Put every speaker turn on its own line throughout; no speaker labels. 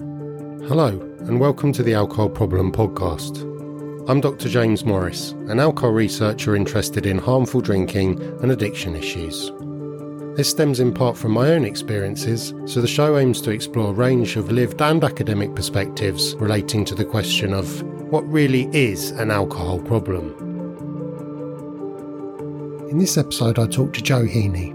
Hello, and welcome to the Alcohol Problem Podcast. I'm Dr. James Morris, an alcohol researcher interested in harmful drinking and addiction issues. This stems in part from my own experiences, so the show aims to explore a range of lived and academic perspectives relating to the question of what really is an alcohol problem. In this episode, I talk to Joe Heeney.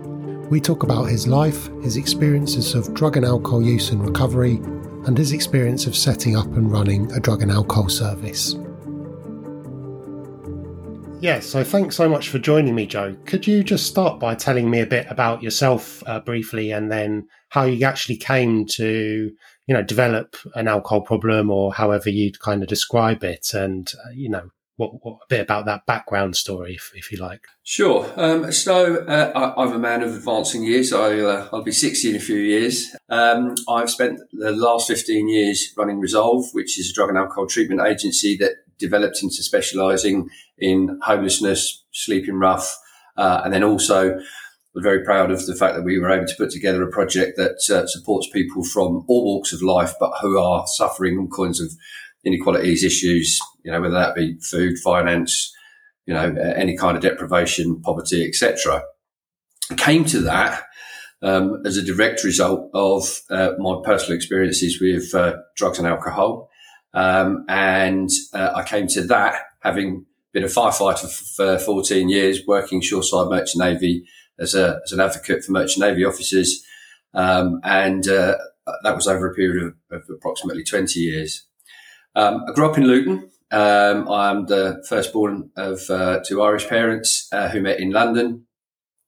We talk about his life, his experiences of drug and alcohol use and recovery, and his experience of setting up and running a drug and alcohol service. Yeah, so thanks so much for joining me, Joe. Could you just start by telling me a bit about yourself uh, briefly and then how you actually came to, you know, develop an alcohol problem or however you'd kind of describe it and, uh, you know, what, what, a bit about that background story, if, if you like.
Sure. Um, so uh, I, am a man of advancing years. I, uh, be 60 in a few years. Um, I've spent the last 15 years running Resolve, which is a drug and alcohol treatment agency that developed into specialising in homelessness, sleeping rough, uh, and then also we're very proud of the fact that we were able to put together a project that uh, supports people from all walks of life, but who are suffering all kinds of inequalities issues, you know, whether that be food, finance, you know, any kind of deprivation, poverty, etc. Came to that um, as a direct result of uh, my personal experiences with uh, drugs and alcohol. Um, and uh, I came to that having been a firefighter for 14 years, working shoreside merchant navy as, a, as an advocate for merchant navy officers. Um, and uh, that was over a period of, of approximately 20 years. Um, I grew up in Luton. Um, I'm the firstborn of uh, two Irish parents uh, who met in London,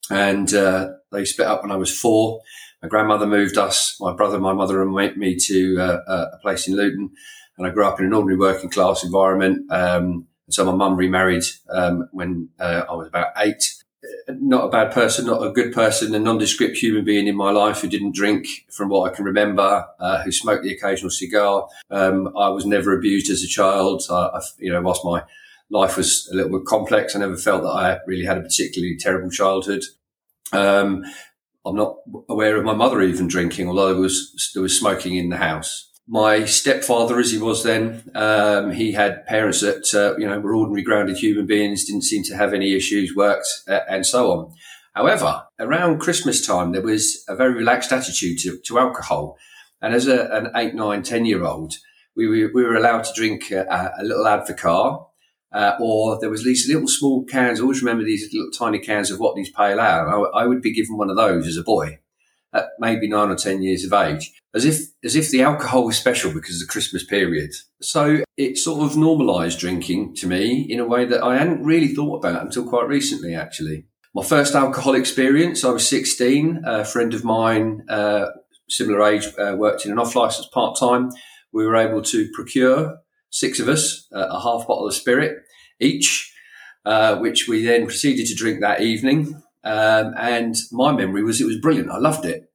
and uh, they split up when I was four. My grandmother moved us, my brother, my mother, and me to uh, a place in Luton, and I grew up in an ordinary working class environment. Um, so my mum remarried um, when uh, I was about eight not a bad person, not a good person, a nondescript human being in my life who didn't drink from what I can remember, uh, who smoked the occasional cigar. Um, I was never abused as a child. I, I, you know, whilst my life was a little bit complex, I never felt that I really had a particularly terrible childhood. Um, I'm not aware of my mother even drinking, although there was, there was smoking in the house my stepfather, as he was then, um, he had parents that uh, you know were ordinary, grounded human beings, didn't seem to have any issues, worked, uh, and so on. However, around Christmas time, there was a very relaxed attitude to, to alcohol, and as a, an eight, nine, ten year old, we, we, we, were allowed to drink a, a little Advocaat, uh, or there was these little small cans. I always remember these little tiny cans of Watney's Pale Ale. I, I would be given one of those as a boy at maybe nine or 10 years of age, as if, as if the alcohol was special because of the Christmas period. So it sort of normalized drinking to me in a way that I hadn't really thought about until quite recently, actually. My first alcohol experience, I was 16. A friend of mine, uh, similar age, uh, worked in an off license part time. We were able to procure six of us uh, a half bottle of spirit each, uh, which we then proceeded to drink that evening. Um, and my memory was it was brilliant. I loved it.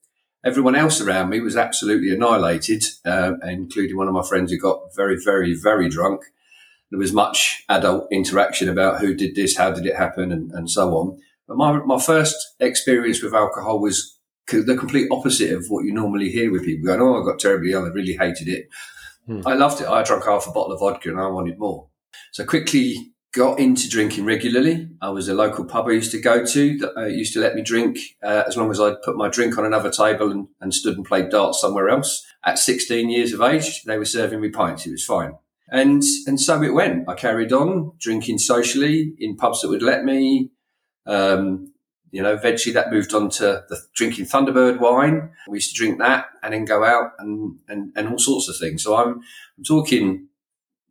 Everyone else around me was absolutely annihilated, uh, including one of my friends who got very, very, very drunk. There was much adult interaction about who did this, how did it happen, and, and so on. But my, my first experience with alcohol was the complete opposite of what you normally hear with people going, Oh, I got terribly ill. I really hated it. Hmm. I loved it. I drank half a bottle of vodka and I wanted more. So quickly got into drinking regularly. I was a local pub I used to go to that uh, used to let me drink uh, as long as I'd put my drink on another table and, and, stood and played darts somewhere else. At 16 years of age, they were serving me pints. It was fine. And, and so it went. I carried on drinking socially in pubs that would let me. Um, you know, eventually that moved on to the drinking Thunderbird wine. We used to drink that and then go out and, and, and all sorts of things. So I'm, I'm talking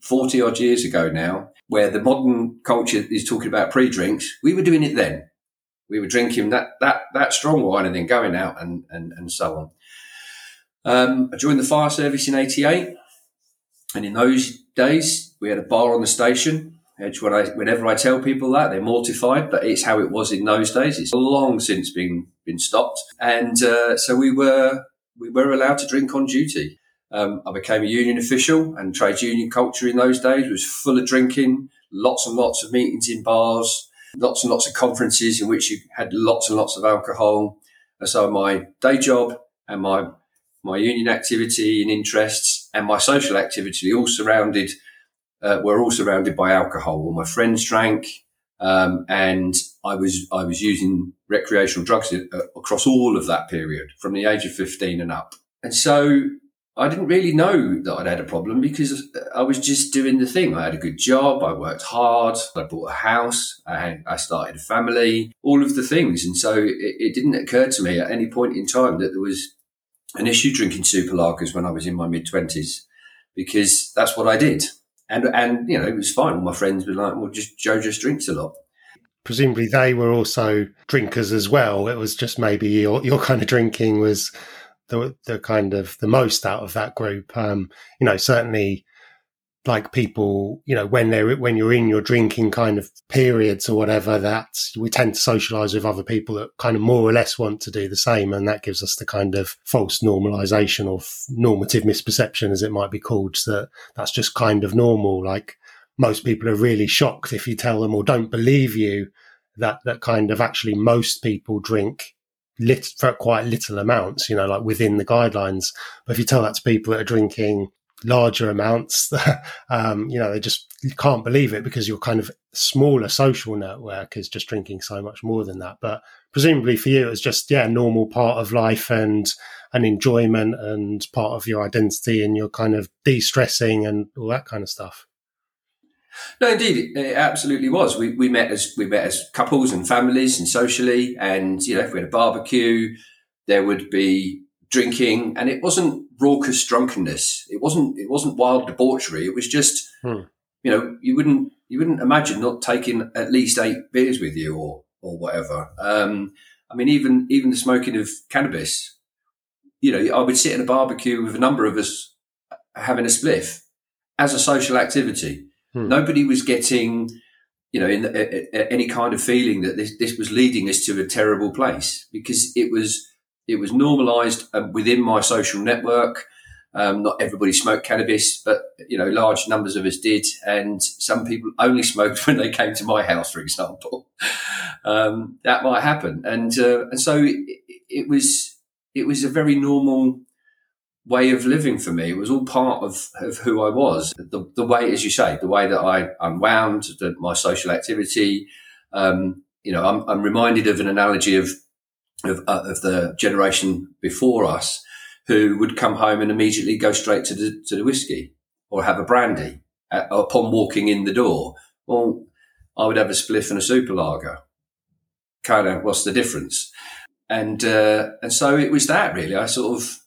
40 odd years ago now, where the modern culture is talking about pre drinks, we were doing it then. We were drinking that, that, that strong wine and then going out and, and, and so on. Um, I joined the fire service in 88. And in those days, we had a bar on the station. Which when I, whenever I tell people that, they're mortified, but it's how it was in those days. It's long since been, been stopped. And, uh, so we were, we were allowed to drink on duty. Um, I became a union official, and trade union culture in those days was full of drinking, lots and lots of meetings in bars, lots and lots of conferences in which you had lots and lots of alcohol. And so my day job and my my union activity and interests and my social activity all surrounded uh, were all surrounded by alcohol. All my friends drank, um, and I was I was using recreational drugs uh, across all of that period from the age of fifteen and up. And so I didn't really know that I'd had a problem because I was just doing the thing. I had a good job. I worked hard. I bought a house. I, had, I started a family, all of the things. And so it, it, didn't occur to me at any point in time that there was an issue drinking super lagers when I was in my mid twenties because that's what I did. And, and, you know, it was fine. My friends were like, well, just Joe just drinks a lot
presumably they were also drinkers as well. It was just maybe your, your kind of drinking was the the kind of the most out of that group. Um, you know, certainly like people, you know, when they're when you're in your drinking kind of periods or whatever, that we tend to socialize with other people that kind of more or less want to do the same, and that gives us the kind of false normalization or normative misperception, as it might be called, that that's just kind of normal. Like most people are really shocked if you tell them or don't believe you that that kind of actually most people drink lit for quite little amounts, you know, like within the guidelines. But if you tell that to people that are drinking larger amounts, um, you know, they just can't believe it because your kind of smaller social network is just drinking so much more than that. But presumably for you, it's just, yeah, normal part of life and an enjoyment and part of your identity and your kind of de-stressing and all that kind of stuff.
No, indeed, it absolutely was. We, we met as we met as couples and families and socially, and you know, if we had a barbecue, there would be drinking, and it wasn't raucous drunkenness. It wasn't it wasn't wild debauchery. It was just, hmm. you know, you wouldn't you wouldn't imagine not taking at least eight beers with you or or whatever. Um, I mean, even even the smoking of cannabis. You know, I would sit in a barbecue with a number of us having a spliff as a social activity Hmm. Nobody was getting, you know, in, any kind of feeling that this, this was leading us to a terrible place because it was it was normalised um, within my social network. Um, not everybody smoked cannabis, but you know, large numbers of us did, and some people only smoked when they came to my house, for example. Um, that might happen, and uh, and so it, it, was it was a very normal way of living for me. It was all part of, of who I was. The, the way, as you say, the way that I unwound the, my social activity. Um, you know, I'm, I'm, reminded of an analogy of of, uh, of, the generation before us who would come home and immediately go straight to the to the whiskey or have a brandy uh, upon walking in the door. Well, I would have a spliff and a super lager. Kind of, what's the difference? And uh, and so it was that really. I sort of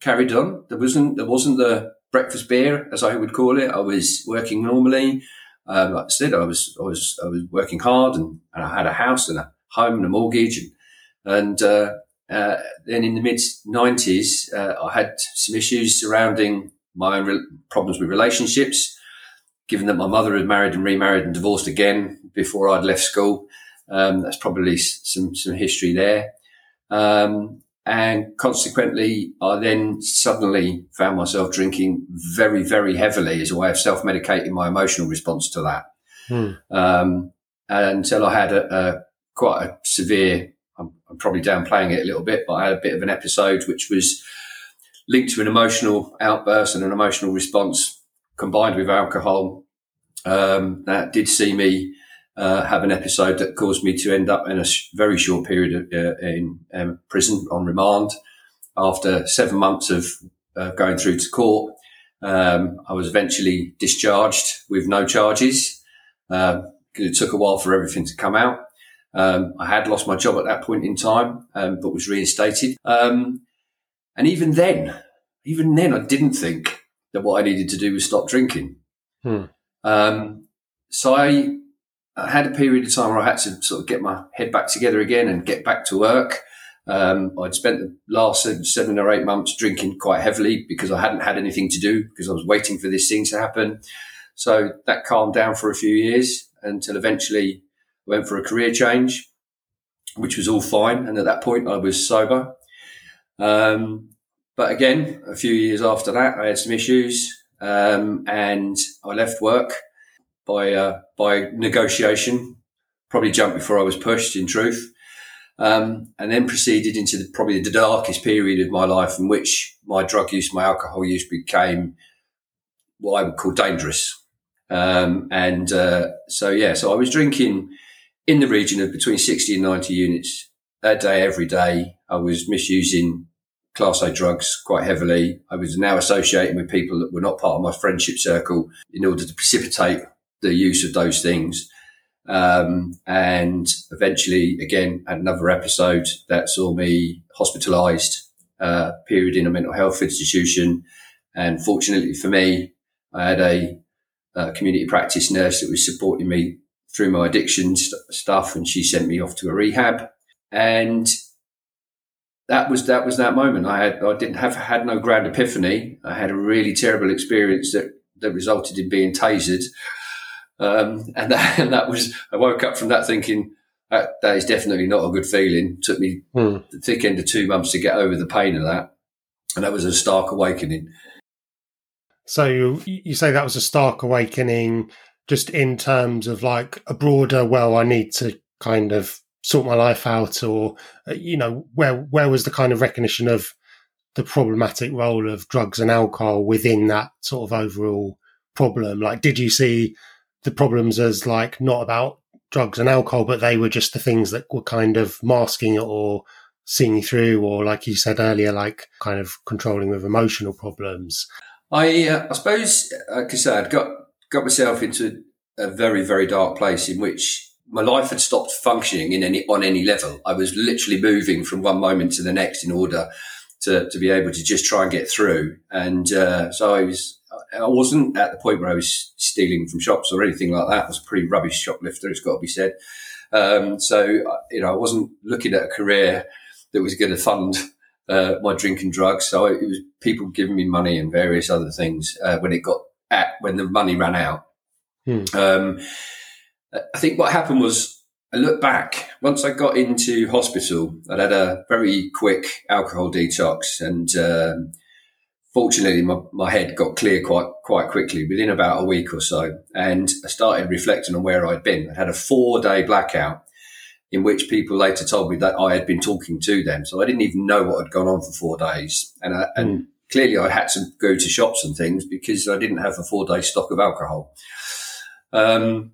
carried on. There wasn't there wasn't the breakfast beer as I would call it. I was working normally. Um, like I said, I was I was I was working hard, and, and I had a house and a home and a mortgage, and and uh, uh, then in the mid nineties, uh, I had some issues surrounding my own re- problems with relationships. Given that my mother had married and remarried and divorced again before I'd left school, um, that's probably some some history there. Um, and consequently, I then suddenly found myself drinking very, very heavily as a way of self medicating my emotional response to that. Hmm. Um, until I had a, a, quite a severe, I'm, I'm, probably downplaying it a little bit, but I had a bit of an episode which was linked to an emotional outburst and an emotional response combined with alcohol. Um, that did see me uh, have an episode that caused me to end up in a sh- very short period of, uh, in um, prison on remand. After seven months of uh, going through to court, um, I was eventually discharged with no charges. Um, it took a while for everything to come out. Um, I had lost my job at that point in time, um, but was reinstated. Um, and even then, even then, I didn't think that what I needed to do was stop drinking. Hmm. so I I had a period of time where I had to sort of get my head back together again and get back to work. Um, I'd spent the last seven or eight months drinking quite heavily because I hadn't had anything to do because I was waiting for this thing to happen. So that calmed down for a few years until eventually I went for a career change, which was all fine. And at that point, I was sober. Um, but again, a few years after that, I had some issues um, and I left work by uh, by negotiation. Probably jumped before I was pushed. In truth, Um, and then proceeded into the, probably the darkest period of my life in which my drug use, my alcohol use became what I would call dangerous. Um, and uh, so, yeah, so I was drinking in the region of between 60 and 90 units a day, every day. I was misusing class A drugs quite heavily. I was now associating with people that were not part of my friendship circle in order to precipitate the use of those things. Um, and eventually, again, had another episode that saw me hospitalized, uh, period in a mental health institution. And fortunately for me, I had a, a community practice nurse that was supporting me through my addiction st- stuff, and she sent me off to a rehab. And that was that was that moment. I had I didn't have had no grand epiphany. I had a really terrible experience that that resulted in being tasered. Um, and, that, and that was, I woke up from that thinking, that, that is definitely not a good feeling. took me hmm. the thick end of two months to get over the pain of that. And that was a stark awakening.
So you, you say that was a stark awakening just in terms of like a broader, well, I need to kind of sort my life out or, uh, you know, where, where was the kind of recognition of the problematic role of drugs and alcohol within that sort of overall problem? Like, did you see the problems as like not about drugs and alcohol, but they were just the things that were kind of masking it or seeing through, or like you said earlier, like kind of controlling with emotional problems.
I, uh, I suppose, like I said, I'd got got myself into a very very dark place in which my life had stopped functioning in any on any level. I was literally moving from one moment to the next in order to, to be able to just try and get through. And uh, so I was I wasn't at the point where I was stealing from shops or anything like that. I was a pretty rubbish shoplifter, it's got to be said. Um, so, you know, I wasn't looking at a career that was going to fund uh, my drink and drugs. So it was people giving me money and various other things uh, when it got at, when the money ran out. Hmm. Um, I think what happened was I look back once I got into hospital. I had a very quick alcohol detox and um, fortunately, my, my head got clear quite quite quickly within about a week or so, and I started reflecting on where I'd been. I had a four day blackout in which people later told me that I had been talking to them, so I didn't even know what had gone on for four days, and I, and mm. clearly I had to go to shops and things because I didn't have a four day stock of alcohol. Um,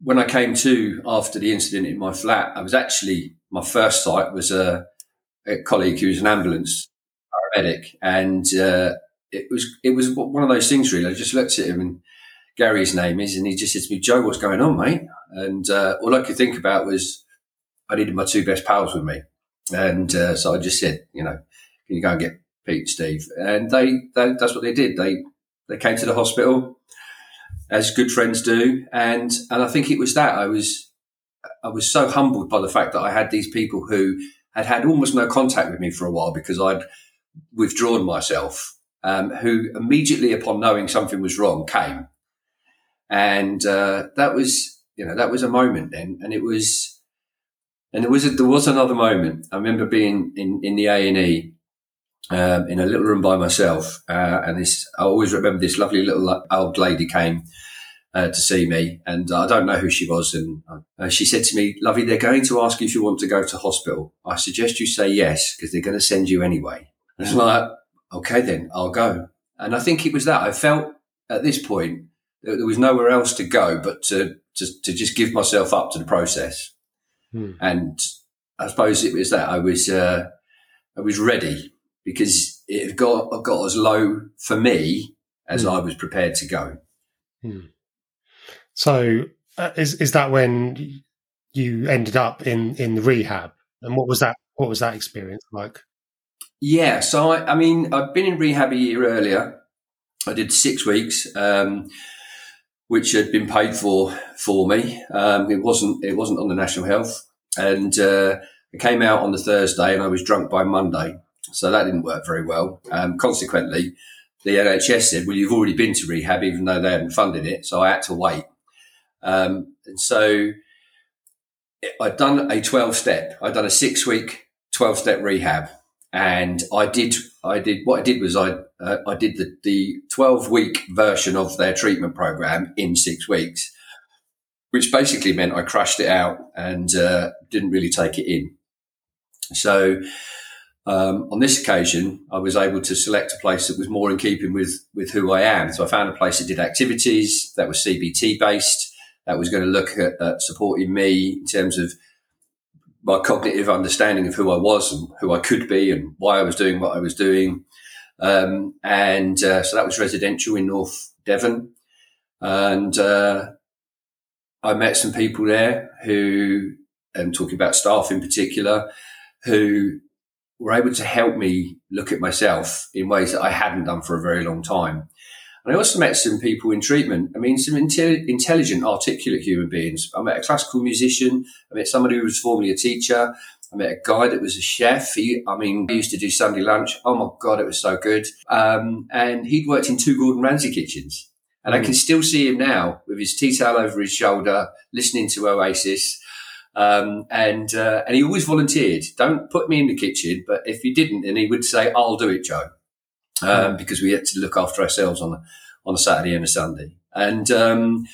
when I came to after the incident in my flat, I was actually my first sight was a, a colleague who was an ambulance and uh, it was it was one of those things. Really, I just looked at him and Gary's name is, and he just said to me, "Joe, what's going on, mate?" And uh, all I could think about was I needed my two best pals with me, and uh, so I just said, you know, can you go and get Pete and Steve? And they, they that's what they did. They they came to the hospital as good friends do, and and I think it was that I was I was so humbled by the fact that I had these people who had had almost no contact with me for a while because I'd withdrawn myself, um, who immediately upon knowing something was wrong came. And uh, that was, you know, that was a moment then. And it was, and there was, a, there was another moment. I remember being in, in the A&E um, in a little room by myself. Uh, and this, I always remember this lovely little old lady came uh, to see me, and I don't know who she was. And uh, she said to me, "Lovey, they're going to ask you if you want to go to hospital. I suggest you say yes because they're going to send you anyway." It's like, okay, then I'll go. And I think it was that I felt at this point that there was nowhere else to go but to, to, to just give myself up to the process. Hmm. And I suppose it was that I was, uh, I was ready because it got, got as low for me as hmm. I was prepared to go.
Hmm. So uh, is, is that when you ended up in, in the rehab? And what was that, what was that experience like?
Yeah, so I, I mean, I've been in rehab a year earlier. I did six weeks, um, which had been paid for for me. Um, it wasn't it wasn't on the national health, and uh, I came out on the Thursday, and I was drunk by Monday, so that didn't work very well. Um, consequently, the NHS said, "Well, you've already been to rehab, even though they hadn't funded it." So I had to wait, um, and so I'd done a twelve step. I'd done a six week twelve step rehab and I did I did what I did was I uh, I did the the twelve week version of their treatment program in six weeks. which basically meant I crushed it out and uh, didn't really take it in. So um, on this occasion, I was able to select a place that was more in keeping with with who I am. So I found a place that did activities that was CBT based, that was going to look at, at supporting me in terms of my cognitive understanding of who I was and who I could be and why I was doing what I was doing. Um, and uh, so that was residential in North Devon. And uh, I met some people there who, and talking about staff in particular, who were able to help me look at myself in ways that I hadn't done for a very long time. And I also met some people in treatment. I mean, some intelligent, articulate human beings. I met a classical musician. I met somebody who was formerly a teacher. I met a guy that was a chef. He, I mean, he used to do Sunday lunch. Oh my God, it was so good. Um, and he'd worked in two Gordon Ramsay kitchens. And I can still see him now with his tea towel over his shoulder, listening to Oasis. Um, and uh, and he always volunteered. Don't put me in the kitchen, but if he didn't, then he would say, "I'll do it, Joe," um, mm. because we had to look after ourselves on a, on a Saturday and a Sunday. And um,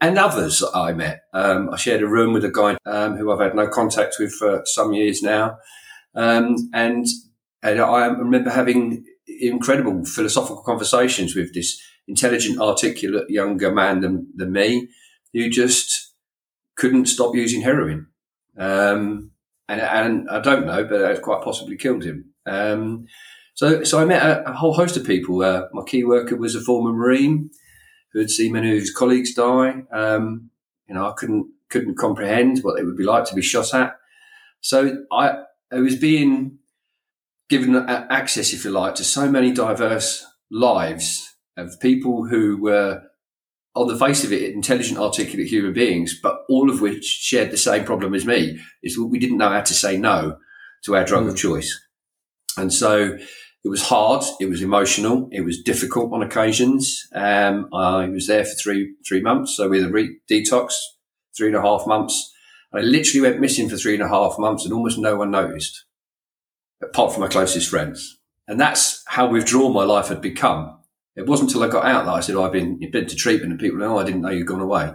and others I met. Um, I shared a room with a guy um, who I've had no contact with for some years now, um, and and I remember having incredible philosophical conversations with this intelligent, articulate younger man than, than me who just couldn't stop using heroin. Um, and, and I don't know, but it quite possibly killed him. Um, so, so I met a, a, whole host of people. Uh, my key worker was a former Marine who had seen many of his colleagues die. Um, you know, I couldn't couldn't comprehend what it would be like to be shot at. So I, I was being given access, if you like, to so many diverse lives of people who were, on the face of it, intelligent, articulate human beings, but all of which shared the same problem as me, is we didn't know how to say no to our drug mm. of choice. And so it was hard. It was emotional. It was difficult on occasions. Um, I was there for three, three months. So with a re- detox, three and a half months. I literally went missing for three and a half months and almost no one noticed, apart from my closest friends. And that's how withdrawn my life had become. It wasn't until I got out that I said, oh, I've been, been to treatment and people, oh, I didn't know you'd gone away.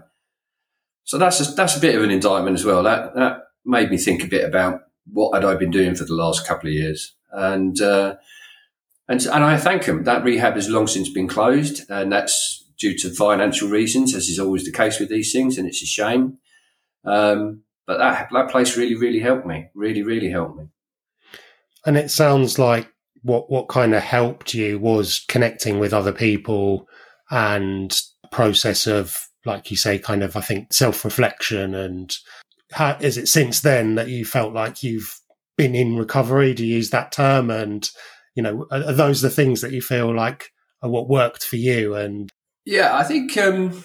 So that's a, that's a bit of an indictment as well. That, that made me think a bit about what had I been doing for the last couple of years. And, uh, and, and I thank them. That rehab has long since been closed and that's due to financial reasons, as is always the case with these things. And it's a shame. Um, but that, that place really, really helped me. Really, really helped me.
And it sounds like what what kind of helped you was connecting with other people and process of like you say kind of i think self-reflection and how is it since then that you felt like you've been in recovery to use that term and you know are, are those the things that you feel like are what worked for you and
yeah i think um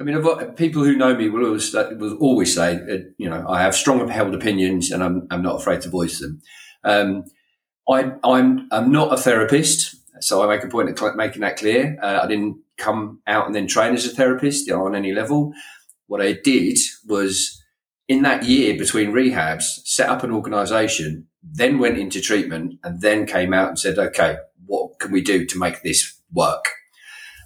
I mean, I've, people who know me will always, will always say, uh, you know, I have strong held opinions and I'm, I'm not afraid to voice them. Um, I, I'm, I'm not a therapist, so I make a point of making that clear. Uh, I didn't come out and then train as a therapist on any level. What I did was in that year between rehabs, set up an organization, then went into treatment and then came out and said, okay, what can we do to make this work?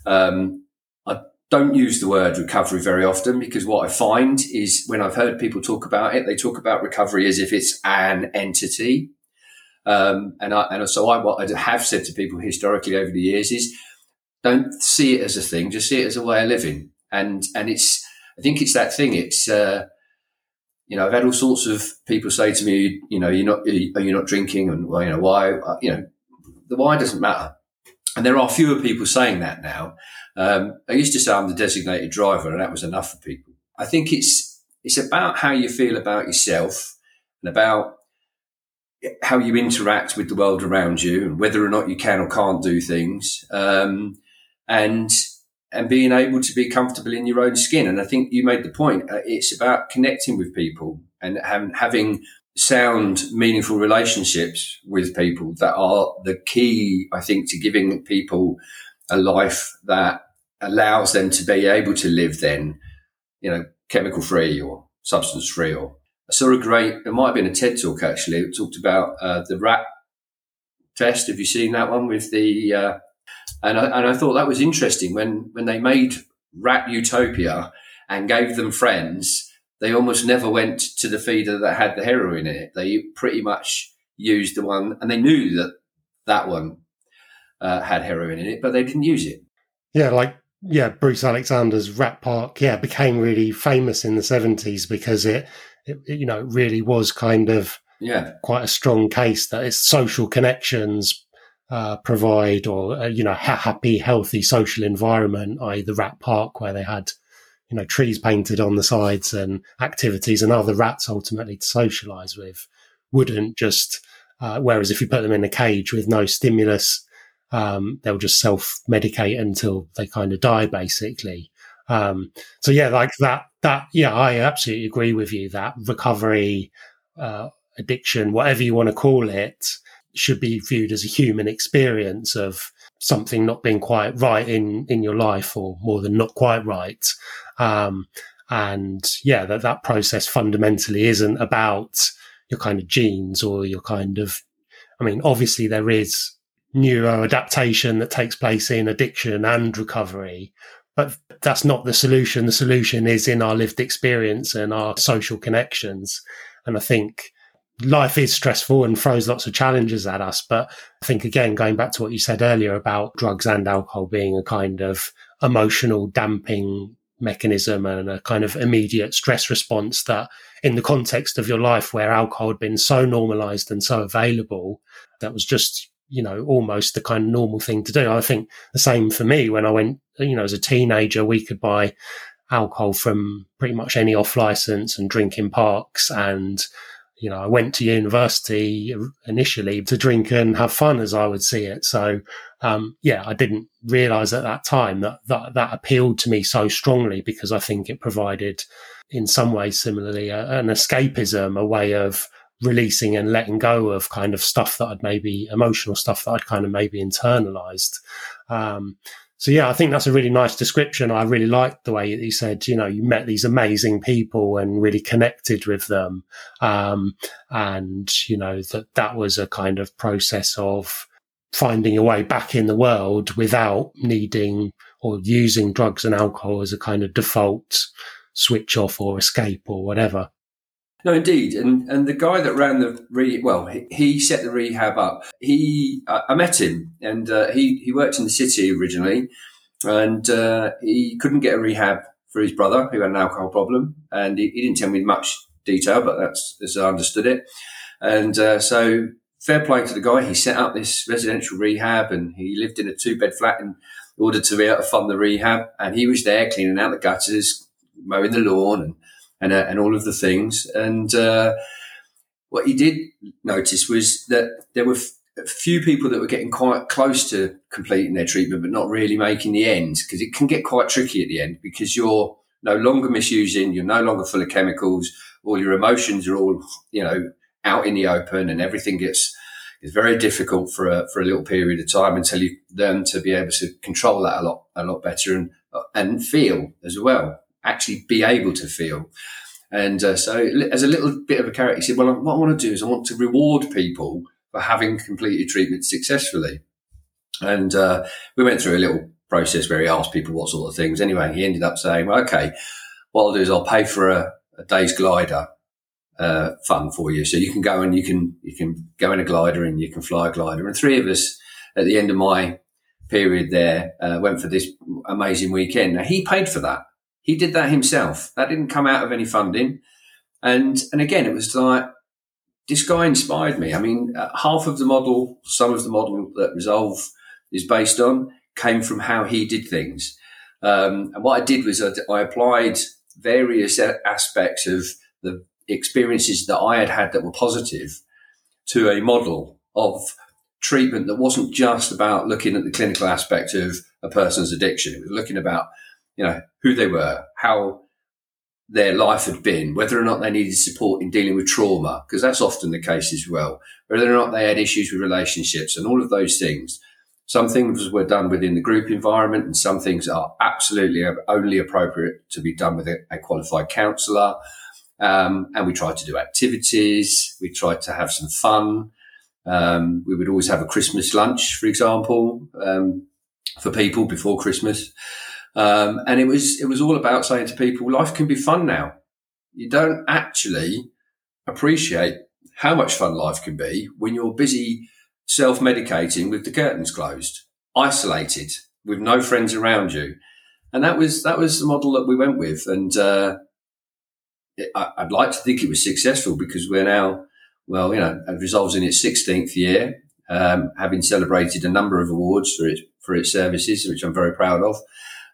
Um, I don't use the word recovery very often because what I find is when I've heard people talk about it, they talk about recovery as if it's an entity um, and, I, and so I, what I have said to people historically over the years is don't see it as a thing, just see it as a way of living. And, and it's, I think it's that thing. It's, uh, you know, I've had all sorts of people say to me, you know, you're not, are you not drinking? And, well, you know, why, uh, you know, the why doesn't matter. And there are fewer people saying that now. Um, I used to say I'm the designated driver and that was enough for people. I think it's, it's about how you feel about yourself and about how you interact with the world around you and whether or not you can or can't do things. Um, and, and being able to be comfortable in your own skin. And I think you made the point. Uh, it's about connecting with people and having sound, meaningful relationships with people that are the key, I think, to giving people a life that allows them to be able to live then, you know, chemical free or substance free or I saw a great, it might have been a TED talk actually. It talked about uh, the rat test. Have you seen that one with the, uh, and, I, and I thought that was interesting when, when they made rat utopia and gave them friends, they almost never went to the feeder that had the heroin in it. They pretty much used the one, and they knew that that one uh, had heroin in it, but they didn't use it.
Yeah, like yeah, Bruce Alexander's Rat Park, yeah, became really famous in the seventies because it, it, you know, really was kind of
yeah
quite a strong case that its social connections uh, provide, or uh, you know, happy, healthy social environment, i.e., the Rat Park where they had you know trees painted on the sides and activities and other rats ultimately to socialize with, wouldn't just. Uh, whereas if you put them in a cage with no stimulus um, they'll just self medicate until they kind of die, basically. Um, so yeah, like that, that, yeah, I absolutely agree with you that recovery, uh, addiction, whatever you want to call it, should be viewed as a human experience of something not being quite right in, in your life or more than not quite right. Um, and yeah, that, that process fundamentally isn't about your kind of genes or your kind of, I mean, obviously there is neuroadaptation that takes place in addiction and recovery. But that's not the solution. The solution is in our lived experience and our social connections. And I think life is stressful and throws lots of challenges at us. But I think, again, going back to what you said earlier about drugs and alcohol being a kind of emotional damping mechanism and a kind of immediate stress response that in the context of your life where alcohol had been so normalized and so available, that was just you know, almost the kind of normal thing to do. I think the same for me when I went, you know, as a teenager, we could buy alcohol from pretty much any off license and drink in parks. And, you know, I went to university initially to drink and have fun as I would see it. So, um, yeah, I didn't realize at that time that, that that appealed to me so strongly because I think it provided in some ways similarly a, an escapism, a way of, releasing and letting go of kind of stuff that I'd maybe emotional stuff that I'd kind of maybe internalized. Um, so yeah, I think that's a really nice description. I really liked the way you said, you know, you met these amazing people and really connected with them. Um, and you know, that that was a kind of process of finding a way back in the world without needing or using drugs and alcohol as a kind of default switch off or escape or whatever.
No, indeed, and and the guy that ran the re well, he, he set the rehab up. He I, I met him, and uh, he he worked in the city originally, and uh, he couldn't get a rehab for his brother who had an alcohol problem, and he, he didn't tell me much detail, but that's as I understood it, and uh, so fair play to the guy. He set up this residential rehab, and he lived in a two bed flat in order to be able to fund the rehab, and he was there cleaning out the gutters, mowing the lawn, and and, uh, and all of the things. And uh, what he did notice was that there were a few people that were getting quite close to completing their treatment, but not really making the end because it can get quite tricky at the end because you're no longer misusing, you're no longer full of chemicals, all your emotions are all, you know, out in the open and everything gets, it's very difficult for a, for a little period of time until you learn to be able to control that a lot, a lot better and, and feel as well actually be able to feel. And uh, so, as a little bit of a character, he said, Well, what I want to do is I want to reward people for having completed treatment successfully. And uh, we went through a little process where he asked people what sort of things. Anyway, he ended up saying, Well, okay, what I'll do is I'll pay for a, a day's glider uh, fund for you. So you can go and you can, you can go in a glider and you can fly a glider. And three of us at the end of my period there uh, went for this amazing weekend. Now he paid for that. He did that himself. That didn't come out of any funding. And, and again, it was like, this guy inspired me. I mean, uh, half of the model, some of the model that Resolve is based on came from how he did things. Um, and what I did was I, I applied various aspects of the experiences that I had had that were positive to a model of treatment that wasn't just about looking at the clinical aspect of a person's addiction. It was looking about you know, who they were, how their life had been, whether or not they needed support in dealing with trauma, because that's often the case as well, whether or not they had issues with relationships and all of those things. Some things were done within the group environment and some things are absolutely only appropriate to be done with a, qualified counsellor. Um, and we tried to do activities. We tried to have some fun. Um, we would always have a Christmas lunch, for example, um, for people before Christmas. Um, and it was it was all about saying to people, life can be fun now. You don't actually appreciate how much fun life can be when you're busy self medicating with the curtains closed, isolated, with no friends around you. And that was that was the model that we went with. And uh, I, would like to think it was successful because we're now, well, you know, it Resolve's in its 16th year, um, having celebrated a number of awards for its for its services, which I'm very proud of.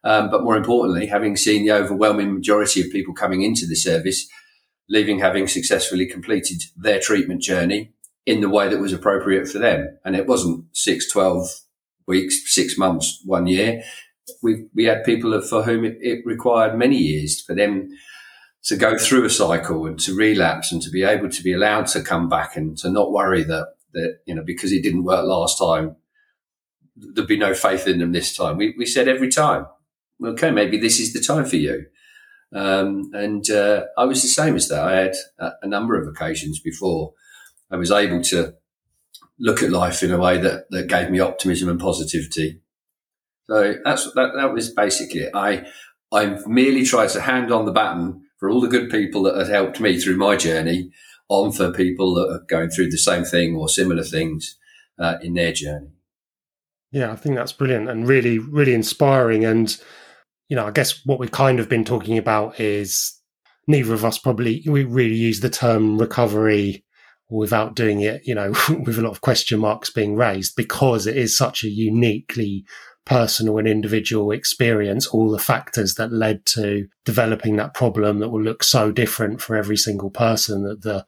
Um, but more importantly, having seen the overwhelming majority of people coming into the service, leaving having successfully completed their treatment journey in the way that was appropriate for them. And it wasn't six, 12 weeks, six months, one year. We, we had people for whom it, it required many years for them to go through a cycle and to relapse and to be able to be allowed to come back and to not worry that, that, you know, because it didn't work last time, there'd be no faith in them this time. We, we said every time, okay, maybe this is the time for you. Um, and uh, I was the same as that. I had a, a, number of occasions before I was able to look at life in a way that, that gave me optimism and positivity. So that's that, that was basically it. I I merely tried to hand on the baton for all the good people that had helped me through my journey on for people that are going through the same thing or similar things uh, in their journey.
Yeah, I think that's brilliant and really, really inspiring. And you know, I guess what we've kind of been talking about is neither of us probably we really use the term recovery without doing it, you know, with a lot of question marks being raised because it is such a uniquely personal and individual experience, all the factors that led to developing that problem that will look so different for every single person that the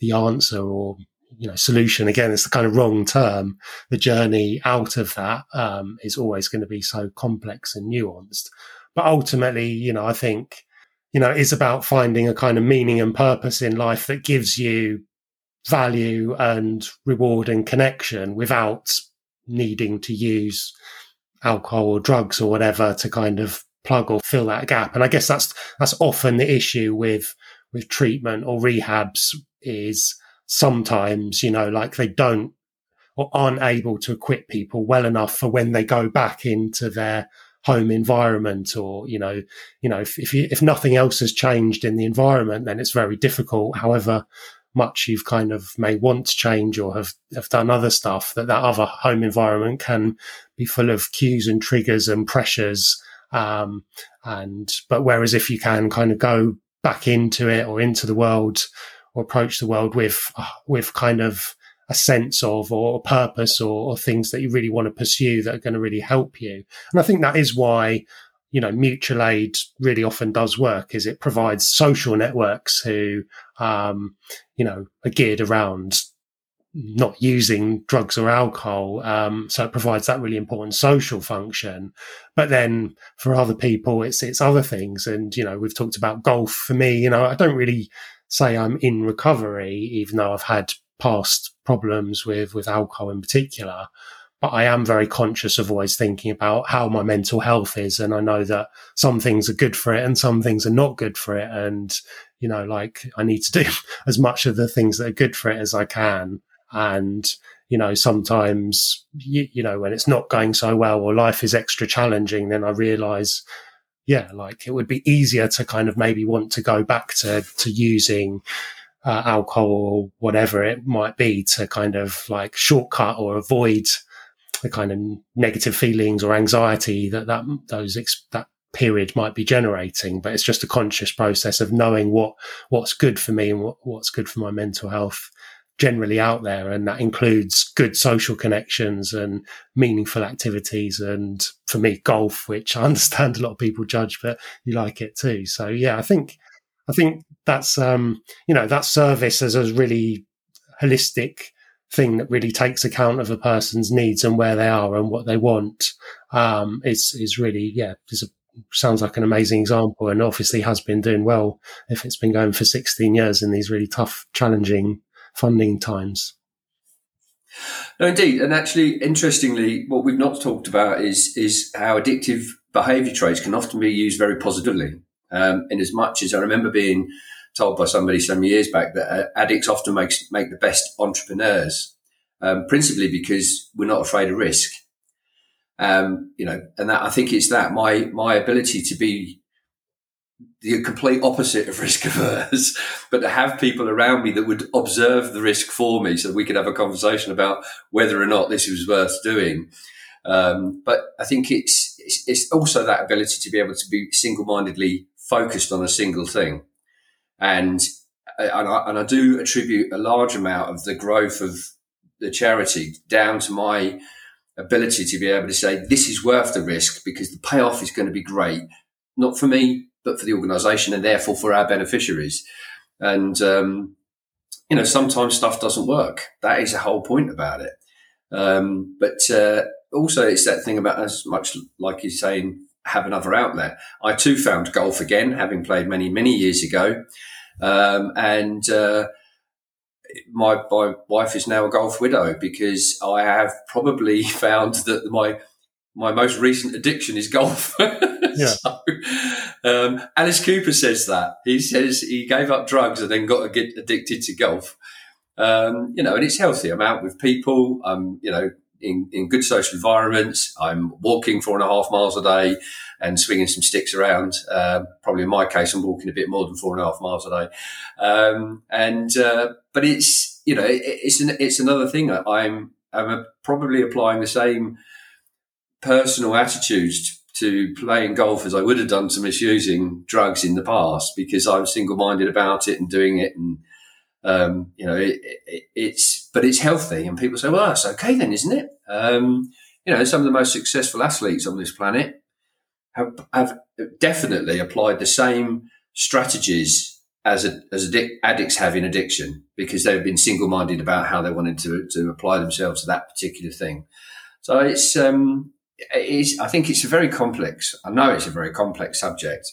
the answer or you know solution again it's the kind of wrong term the journey out of that um, is always going to be so complex and nuanced but ultimately, you know, I think, you know, it's about finding a kind of meaning and purpose in life that gives you value and reward and connection without needing to use alcohol or drugs or whatever to kind of plug or fill that gap. And I guess that's that's often the issue with with treatment or rehabs is sometimes, you know, like they don't or aren't able to equip people well enough for when they go back into their home environment or you know you know if if, you, if nothing else has changed in the environment then it's very difficult however much you've kind of may want to change or have, have done other stuff that that other home environment can be full of cues and triggers and pressures um, and but whereas if you can kind of go back into it or into the world or approach the world with with kind of a sense of or a purpose or, or, things that you really want to pursue that are going to really help you. And I think that is why, you know, mutual aid really often does work is it provides social networks who, um, you know, are geared around not using drugs or alcohol. Um, so it provides that really important social function. But then for other people, it's, it's other things. And, you know, we've talked about golf for me, you know, I don't really say I'm in recovery, even though I've had past problems with with alcohol in particular but I am very conscious of always thinking about how my mental health is. And I know that some things are good for it and some things are not good for it. And, you know, like I need to do as much of the things that are good for it as I can. And, you know, sometimes, you, you know, when it's not going so well or life is extra challenging, then I realize, yeah, like it would be easier to kind of maybe want to go back to, to using, uh, alcohol or whatever it might be to kind of like shortcut or avoid the kind of negative feelings or anxiety that that those that period might be generating. But it's just a conscious process of knowing what what's good for me and what, what's good for my mental health generally out there. And that includes good social connections and meaningful activities and for me golf which i understand a lot of people judge but you like it too. So yeah i think I think that's um, you know that service as a really holistic thing that really takes account of a person's needs and where they are and what they want. Um, is is really yeah a, sounds like an amazing example and obviously has been doing well if it's been going for 16 years in these really tough challenging funding times.
No indeed. And actually interestingly what we've not talked about is is how addictive behavior traits can often be used very positively um, in as much as I remember being told by somebody some years back that uh, addicts often makes, make the best entrepreneurs, um, principally because we're not afraid of risk. Um, you know, and that I think it's that my my ability to be the complete opposite of risk averse, but to have people around me that would observe the risk for me so we could have a conversation about whether or not this was worth doing. Um, but I think it's, it's, it's also that ability to be able to be single mindedly focused on a single thing. And, uh, and I, and I do attribute a large amount of the growth of the charity down to my ability to be able to say, this is worth the risk because the payoff is going to be great. Not for me, but for the organisation and therefore for our beneficiaries. And um, you know, sometimes stuff doesn't work. That is the whole point about it. Um, but uh, also, it's that thing about as much like you're saying, have another outlet. I too found golf again, having played many many years ago, um, and. Uh, my, my wife is now a golf widow because I have probably found that my my most recent addiction is golf. yeah. so, um, Alice Cooper says that. He says he gave up drugs and then got addicted to golf. Um, you know, and it's healthy. I'm out with people. I'm, you know, in, in good social environments. I'm walking four and a half miles a day and swinging some sticks around. Uh, probably in my case, I'm walking a bit more than four and a half miles a day. Um, and, uh, but it's, you know, it, it's an, it's another thing. I'm, I'm probably applying the same personal attitudes to playing golf as I would have done to misusing drugs in the past because I was single minded about it and doing it. And, um, you know, it, it, it's, but it's healthy. And people say, well, that's okay then, isn't it? Um, you know, some of the most successful athletes on this planet have, have definitely applied the same strategies as, a, as addic- addicts have in addiction because they've been single minded about how they wanted to, to apply themselves to that particular thing. So it's, um, is I think it's a very complex. I know it's a very complex subject,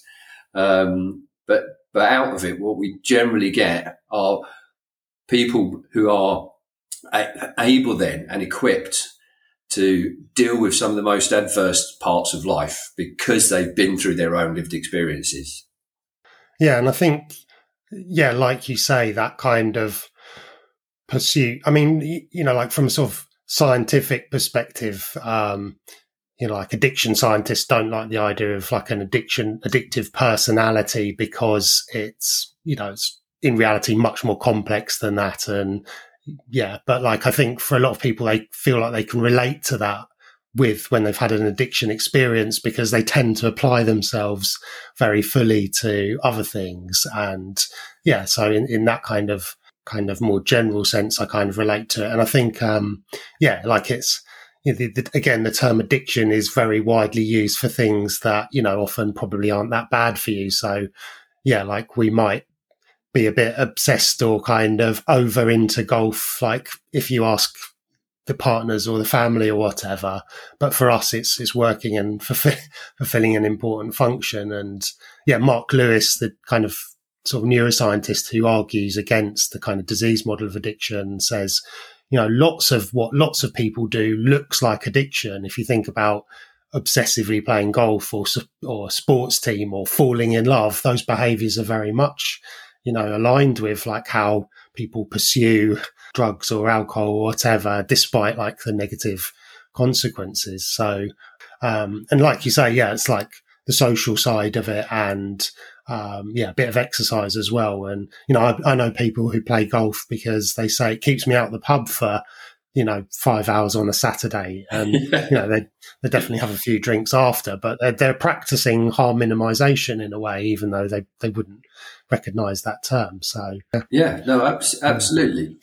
um, but but out of it, what we generally get are people who are able then and equipped to deal with some of the most adverse parts of life because they've been through their own lived experiences.
Yeah, and I think, yeah, like you say, that kind of pursuit. I mean, you know, like from a sort of scientific perspective, um, you know, like addiction scientists don't like the idea of like an addiction, addictive personality because it's, you know, it's in reality much more complex than that. And yeah, but like I think for a lot of people, they feel like they can relate to that with when they've had an addiction experience because they tend to apply themselves very fully to other things. And yeah, so in, in that kind of, kind of more general sense, I kind of relate to it. And I think, um, yeah, like it's, you know, the, the, again, the term addiction is very widely used for things that, you know, often probably aren't that bad for you. So, yeah, like we might be a bit obsessed or kind of over into golf. Like if you ask the partners or the family or whatever, but for us, it's, it's working and fulfill, fulfilling an important function. And yeah, Marc Lewis, the kind of sort of neuroscientist who argues against the kind of disease model of addiction says, you know, lots of what lots of people do looks like addiction. If you think about obsessively playing golf or or sports team or falling in love, those behaviors are very much, you know, aligned with like how people pursue drugs or alcohol or whatever, despite like the negative consequences. So, um, and like you say, yeah, it's like the social side of it and um, yeah, a bit of exercise as well. And, you know, I, I, know people who play golf because they say it keeps me out of the pub for, you know, five hours on a Saturday. And, you know, they, they definitely have a few drinks after, but they're, they're practicing harm minimization in a way, even though they, they wouldn't recognize that term. So,
yeah, no, absolutely.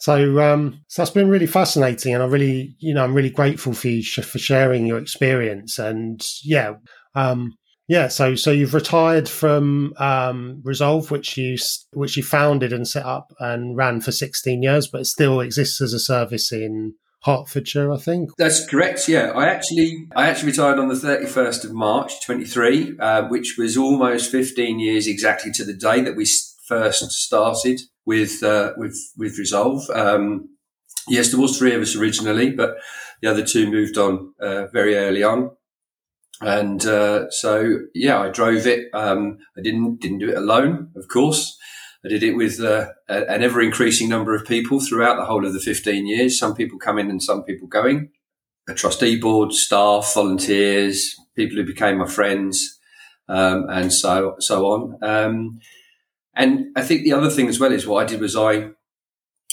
So, um, so that's been really fascinating, and I really, you know, I'm really grateful for you sh- for sharing your experience. And yeah, um, yeah, so so you've retired from um, Resolve, which you which you founded and set up and ran for 16 years, but it still exists as a service in Hertfordshire, I think.
That's correct. Yeah, I actually I actually retired on the 31st of March 23, uh, which was almost 15 years exactly to the day that we first started with uh, with with Resolve. Um, yes, there was three of us originally, but the other two moved on uh, very early on. And uh, so, yeah, I drove it. Um, I didn't didn't do it alone, of course. I did it with uh, an ever increasing number of people throughout the whole of the 15 years. Some people coming and some people going. a trustee board, staff, volunteers, people who became my friends, um, and so so on. Um, and I think the other thing as well is what I did was I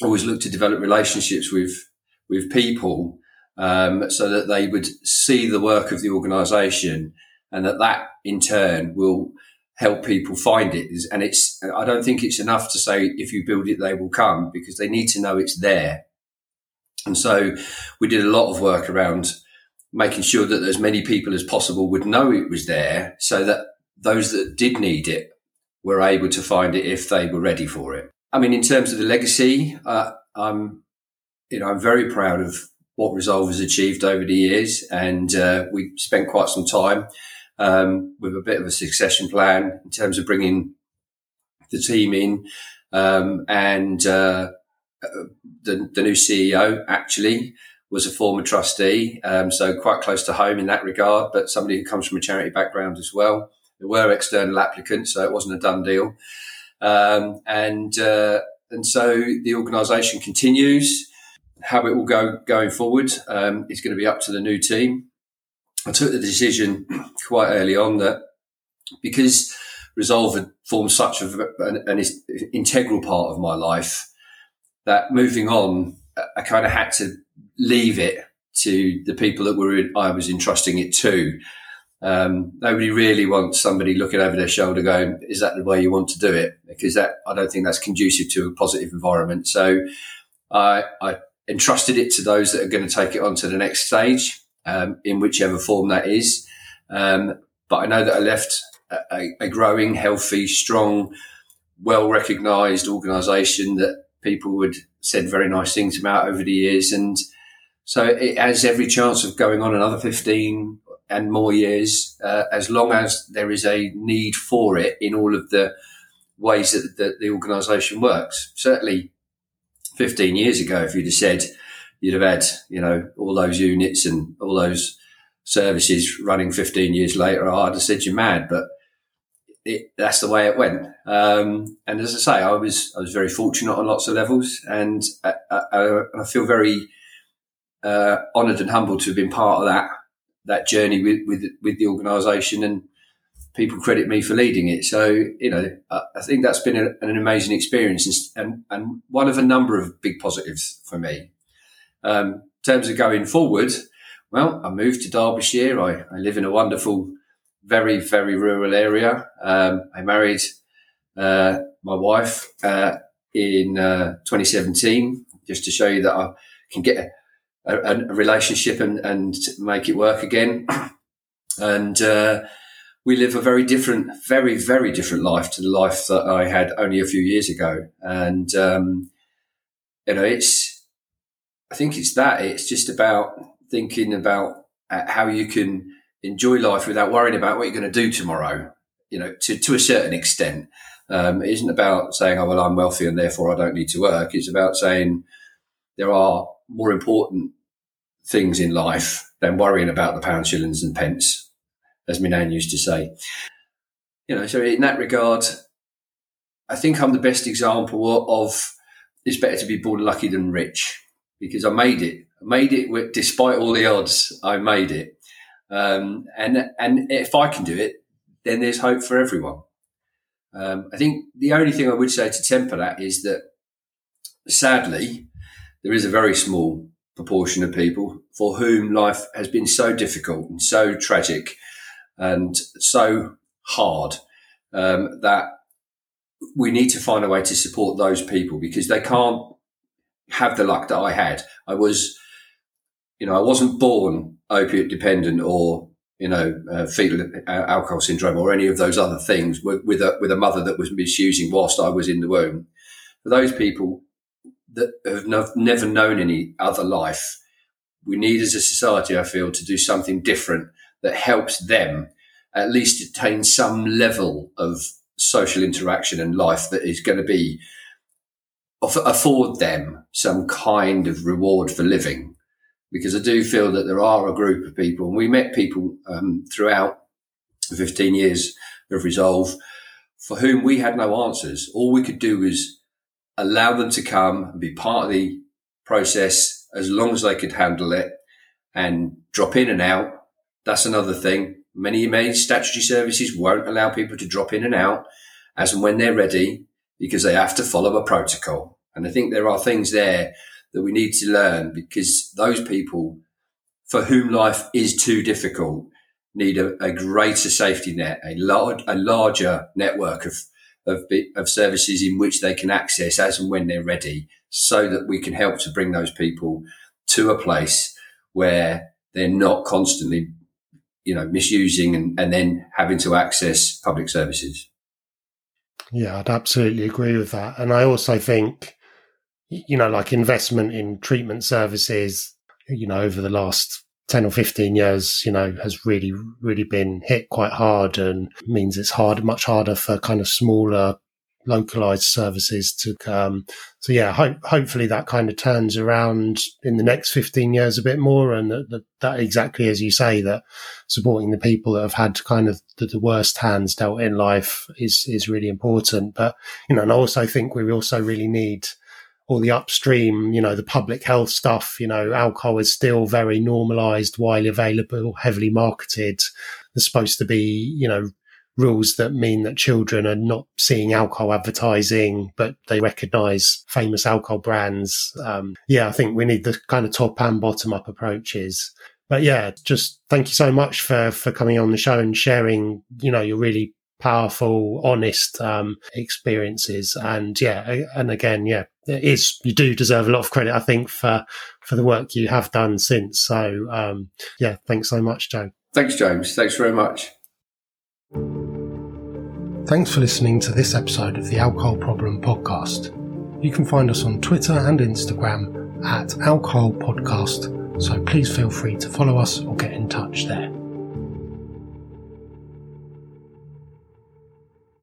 always looked to develop relationships with with people um, so that they would see the work of the organisation, and that that in turn will help people find it. And it's I don't think it's enough to say if you build it, they will come because they need to know it's there. And so we did a lot of work around making sure that as many people as possible would know it was there so that those that did need it were able to find it if they were ready for it. I mean, in terms of the legacy, uh, I'm, you know, I'm very proud of what Resolve has achieved over the years, and uh, we spent quite some time um, with a bit of a succession plan in terms of bringing the team in, um, and uh, the, the, new CEO actually was a former trustee, um, so quite close to home in that regard, but somebody who comes from a charity background as well. There were external applicants, so it wasn't a done deal. Um, and uh, and so the organisation continues. How it will go going forward um, is going to be up to the new team. I took the decision quite early on that because Resolve had formed such a, an, an integral part of my life that moving on, I kind of had to leave it to the people that were I was entrusting it to. Um, nobody really wants somebody looking over their shoulder going, is that the way you want to do it? Because that, I don't think that's conducive to a positive environment. So I, I entrusted it to those that are going to take it on to the next stage, um, in whichever form that is. Um, but I know that I left a, a growing, healthy, strong, well recognized organization that people would said very nice things about over the years. And so it has every chance of going on another 15 and more years, uh, as long as there is a need for it in all of the ways that, that the organisation works. Certainly, 15 years ago, if you'd have said you'd have had, you know, all those units and all those services running 15 years later, I'd have said you're mad. But it, that's the way it went. Um, and as I say, I was I was very fortunate on lots of levels, and I, I, I feel very uh, honoured and humbled to have been part of that that journey with with, with the organisation, and people credit me for leading it. So you know, I, I think that's been a, an amazing experience, and and one of a number of big positives for me. Um, in terms of going forward, well, I moved to Derbyshire. I, I live in a wonderful, very very rural area. Um, I married uh, my wife uh, in uh, 2017, just to show you that I can get a, a, relationship and, and make it work again. and uh, we live a very different, very, very different life to the life that I had only a few years ago. And, um, you know, it's, I think it's that. It's just about thinking about uh, how you can enjoy life without worrying about what you're going to do tomorrow, you know, to, to a certain extent. Um, it isn't about saying, oh, well, I'm wealthy and therefore I don't need to work. It's about saying there are more important things in life than worrying about the pound, shillings, and pence, as my nan used to say. You know, so in that regard, I think I'm the best example of it's better to be born lucky than rich because I made it. I made it with, despite all the odds. I made it, um, and and if I can do it, then there's hope for everyone. Um, I think the only thing I would say to temper that is that sadly, there is a very small proportion of people for whom life has been so difficult and so tragic and so hard um, that we need to find a way to support those people because they can't have the luck that I had. I was, you know, I wasn't born opiate dependent or you know, uh, fetal alcohol syndrome or any of those other things with, with, a, with a mother that was misusing whilst I was in the womb. For those people, that have no, never known any other life. We need as a society, I feel, to do something different that helps them at least attain some level of social interaction and life that is going to be afford them some kind of reward for living. Because I do feel that there are a group of people, and we met people um, throughout the 15 years of Resolve for whom we had no answers. All we could do was allow them to come and be part of the process as long as they could handle it and drop in and out. That's another thing. Many, many statutory services won't allow people to drop in and out as and when they're ready because they have to follow a protocol. And I think there are things there that we need to learn because those people for whom life is too difficult need a, a greater safety net, a large, a larger network of, of, of services in which they can access as and when they're ready so that we can help to bring those people to a place where they're not constantly, you know, misusing and, and then having to access public services.
Yeah, I'd absolutely agree with that. And I also think, you know, like investment in treatment services, you know, over the last 10 or 15 years, you know, has really, really been hit quite hard and means it's hard, much harder for kind of smaller localized services to come. So yeah, ho- hopefully that kind of turns around in the next 15 years a bit more. And that, that, that, exactly as you say, that supporting the people that have had kind of the, the, worst hands dealt in life is, is really important. But, you know, and I also think we also really need all the upstream, you know, the public health stuff, you know, alcohol is still very normalized, widely available, heavily marketed. There's supposed to be, you know, rules that mean that children are not seeing alcohol advertising, but they recognize famous alcohol brands. Um, yeah, I think we need the kind of top and bottom up approaches. But yeah, just thank you so much for, for coming on the show and sharing, you know, your really powerful, honest um, experiences. And yeah, and again, yeah, it is you do deserve a lot of credit, I think, for for the work you have done since. So um, yeah, thanks so much, Joe.
Thanks, James. Thanks very much.
Thanks for listening to this episode of the Alcohol Problem Podcast. You can find us on Twitter and Instagram at Alcohol Podcast, so please feel free to follow us or get in touch there.